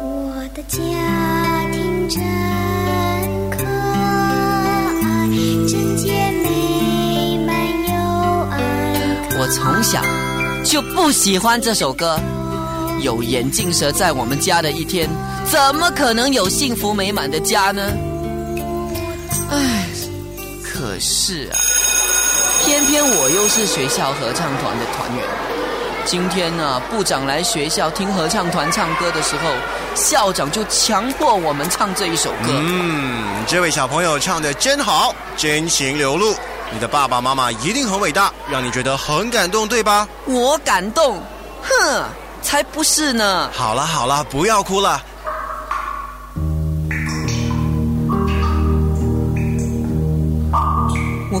我的家庭真可爱，整洁美满又安。我从小就不喜欢这首歌。有眼镜蛇在我们家的一天，怎么可能有幸福美满的家呢？唉，可是啊，偏偏我又是学校合唱团的团员。今天呢、部长来学校听合唱团唱歌的时候，校长就强迫我们唱这一首歌。嗯，这位小朋友唱的真好，真情流露。你的爸爸妈妈一定很伟大，让你觉得很感动，对吧？我感动，哼，才不是呢！好了好了，不要哭了。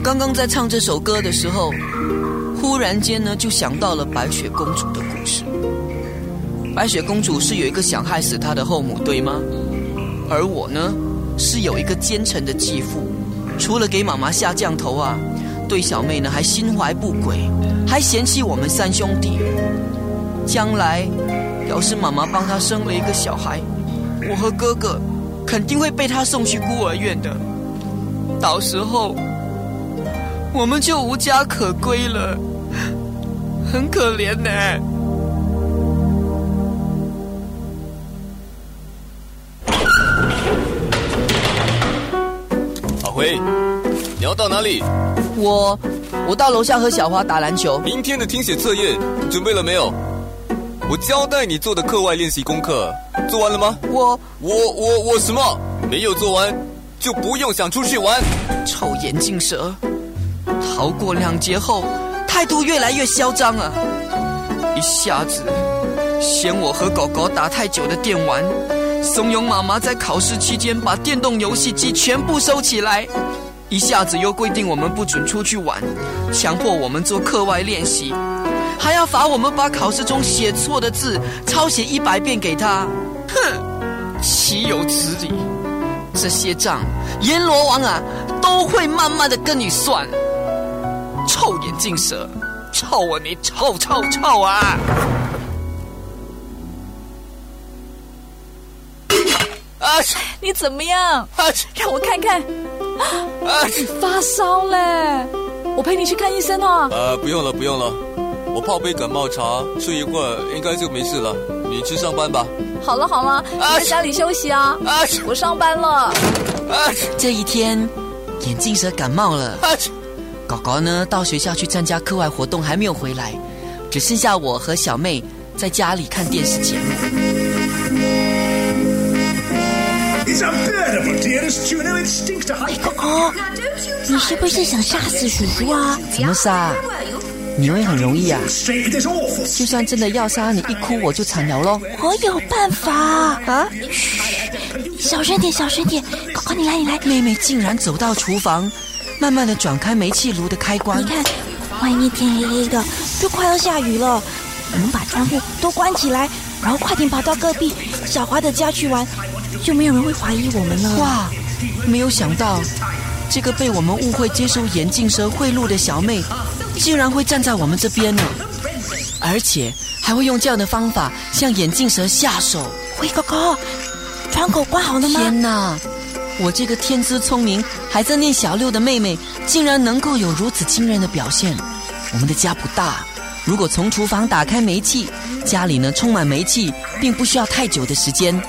刚刚在唱这首歌的时候，忽然间呢，就想到了白雪公主的故事。白雪公主是有一个想害死她的后母，对吗？而我呢，是有一个奸臣的继父，除了给妈妈下降头啊，对小妹呢还心怀不轨，还嫌弃我们三兄弟。将来要是妈妈帮他生了一个小孩，我和哥哥肯定会被他送去孤儿院的。到时候我们就无家可归了，很可怜呢。阿辉，你要到哪里？我我到楼下和小花打篮球。明天的听写测验准备了没有？我交代你做的课外练习功课做完了吗？我我我我什么没有做完，就不用想出去玩。臭眼镜蛇，逃过两劫后，态度越来越嚣张啊！一下子嫌我和狗狗打太久的电玩，怂恿妈妈在考试期间把电动游戏机全部收起来；一下子又规定我们不准出去玩，强迫我们做课外练习，还要罚我们把考试中写错的字抄写一百遍给他。哼，岂有此理！这些账阎罗王啊都会慢慢的跟你算。臭眼镜蛇，臭啊你臭臭臭啊！啊你怎么样？啊让我看看，啊！你发烧嘞！我陪你去看医生哦。呃，不用了，不用了，我泡杯感冒茶，睡一会儿应该就没事了。你去上班吧。好了好了，你在家里休息啊。啊我上班了。啊这一天，眼镜蛇感冒了，啊！狗狗呢到学校去参加课外活动还没有回来，只剩下我和小妹在家里看电视节目。你是不是想杀死叔叔啊？怎么杀？你会很容易啊.就算真的要杀你，一哭我就惨了喽。我有办法啊！小声点，小声点。狗狗，你来，你来。妹妹竟然走到厨房，慢慢的转开煤气炉的开关你。看，外面天黑黑的，就快要下雨了。我们把窗户都关起来，然后快点跑到隔壁小华的家去玩，就没有人会怀疑我们了。哇！没有想到，这个被我们误会接受眼镜蛇贿赂的小妹，竟然会站在我们这边呢，而且还会用这样的方法向眼镜蛇下手。喂，狗狗，窗口关好了吗？天哪！我这个天资聪明还在念小六的妹妹，竟然能够有如此惊人的表现。我们的家不大，如果从厨房打开煤气，家里呢充满煤气，并不需要太久的时间。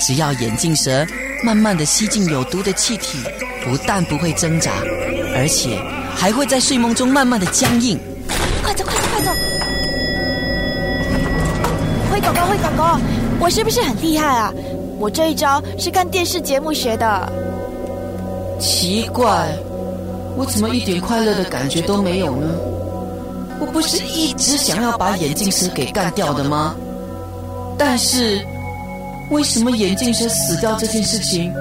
只要眼镜蛇慢慢的吸进有毒的气体，不但不会挣扎，而且还会在睡梦中慢慢的僵硬。快走，快走，快走！灰狗狗，灰狗狗，我是不是很厉害啊？我这一招是看电视节目学的。奇怪，我怎么一点快乐的感觉都没有呢？我不是一直想要把眼镜蛇给干掉的吗？但是，为什么眼镜蛇死掉这件事情，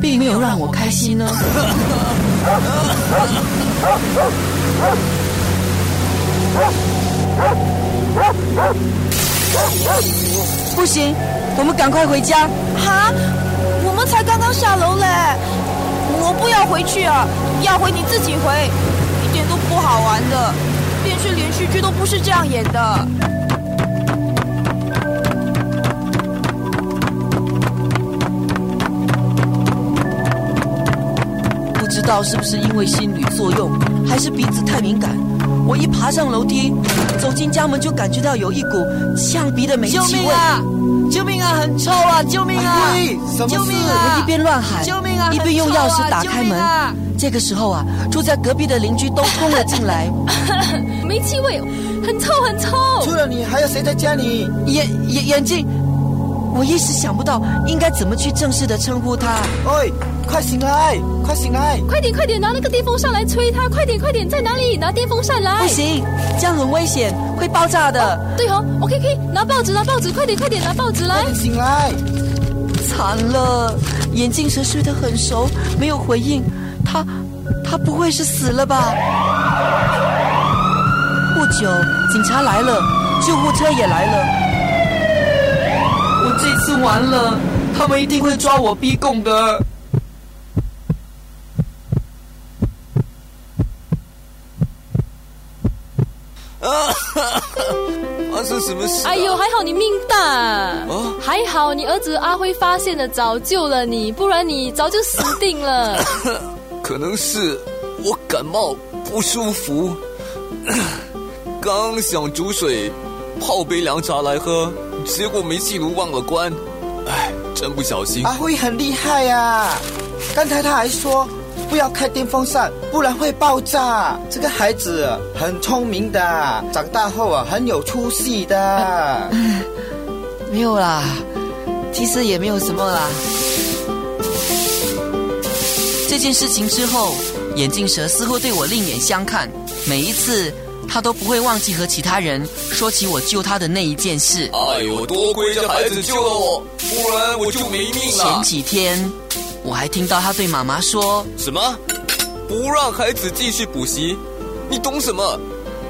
并没有让我开心呢？不行，我们赶快回家。哈，我们才刚刚下楼嘞，我不要回去啊！要回你自己回，一点都不好玩的。电视连续剧都不是这样演的。不知道是不是因为心理作用，还是鼻子太敏感，我一爬上楼梯，走进家门就感觉到有一股呛鼻的煤气味救味。命啊！救命啊！很臭啊！救命啊！救命啊！我一边乱喊，救命啊！一边用钥匙打开门。这个时候啊，住在隔壁的邻居都冲了进来，煤气味，很臭很臭。除了你，还有谁在家里？眼眼眼镜，我一时想不到应该怎么去正式的称呼他。喂，快醒来，快醒来！快点快点，拿那个电风扇来吹他！快点快点，在哪里？拿电风扇来！不行，这样很危险，会爆炸的。对哦，OK OK，拿报纸拿报纸，快点快点拿报纸来快！点醒来！惨了，眼镜蛇睡得很熟，没有回应。他，他不会是死了吧？不久，警察来了，救护车也来了。我这次完了，他们一定会抓我逼供的。啊 发生什么事、啊？哎呦，还好你命大，还好你儿子阿辉发现了，早救了你，不然你早就死定了。可能是我感冒不舒服，刚想煮水泡杯凉茶来喝，结果煤气炉忘了关，哎，真不小心。阿辉很厉害呀、刚才他还说不要开电风扇，不然会爆炸。这个孩子很聪明的，长大后啊很有出息的。没有啦，其实也没有什么啦。这件事情之后，眼镜蛇似乎对我另眼相看，每一次他都不会忘记和其他人说起我救他的那一件事。哎呦，多亏这孩子救了我，不然我就没命了前。几天，我还听到他对妈妈说什么？不让孩子继续补习？你懂什么？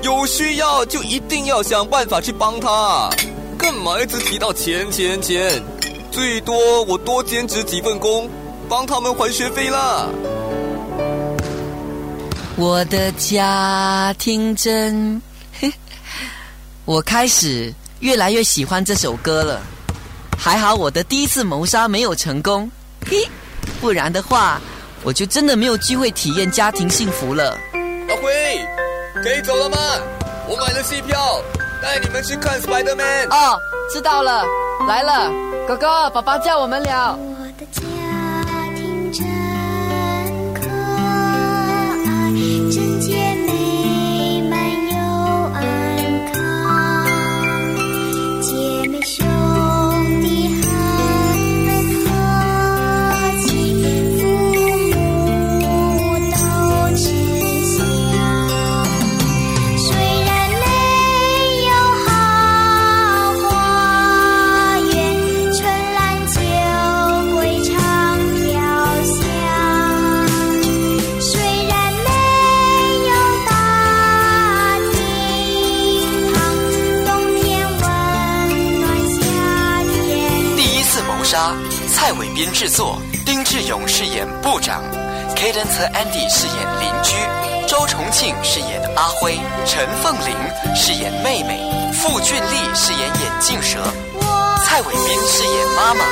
有需要就一定要想办法去帮他，干嘛一直提到钱钱钱？最多我多兼职几份工，帮他们还学费啦。：“我的家庭真……”，我开始越来越喜欢这首歌了。还好我的第一次谋杀没有成功，嘿，不然的话，我就真的没有机会体验家庭幸福了。阿辉，可以走了吗？我买了戏票，带你们去看 Spider-Man。哦，知道了，来了，哥哥，爸爸叫我们了。我的家庭真人间伟斌制作，丁志勇饰演部长，Caden 和 Andy 饰演邻居，周重庆饰演阿辉，陈凤玲饰演妹妹，傅俊丽饰演眼镜蛇，蔡伟斌饰演妈妈，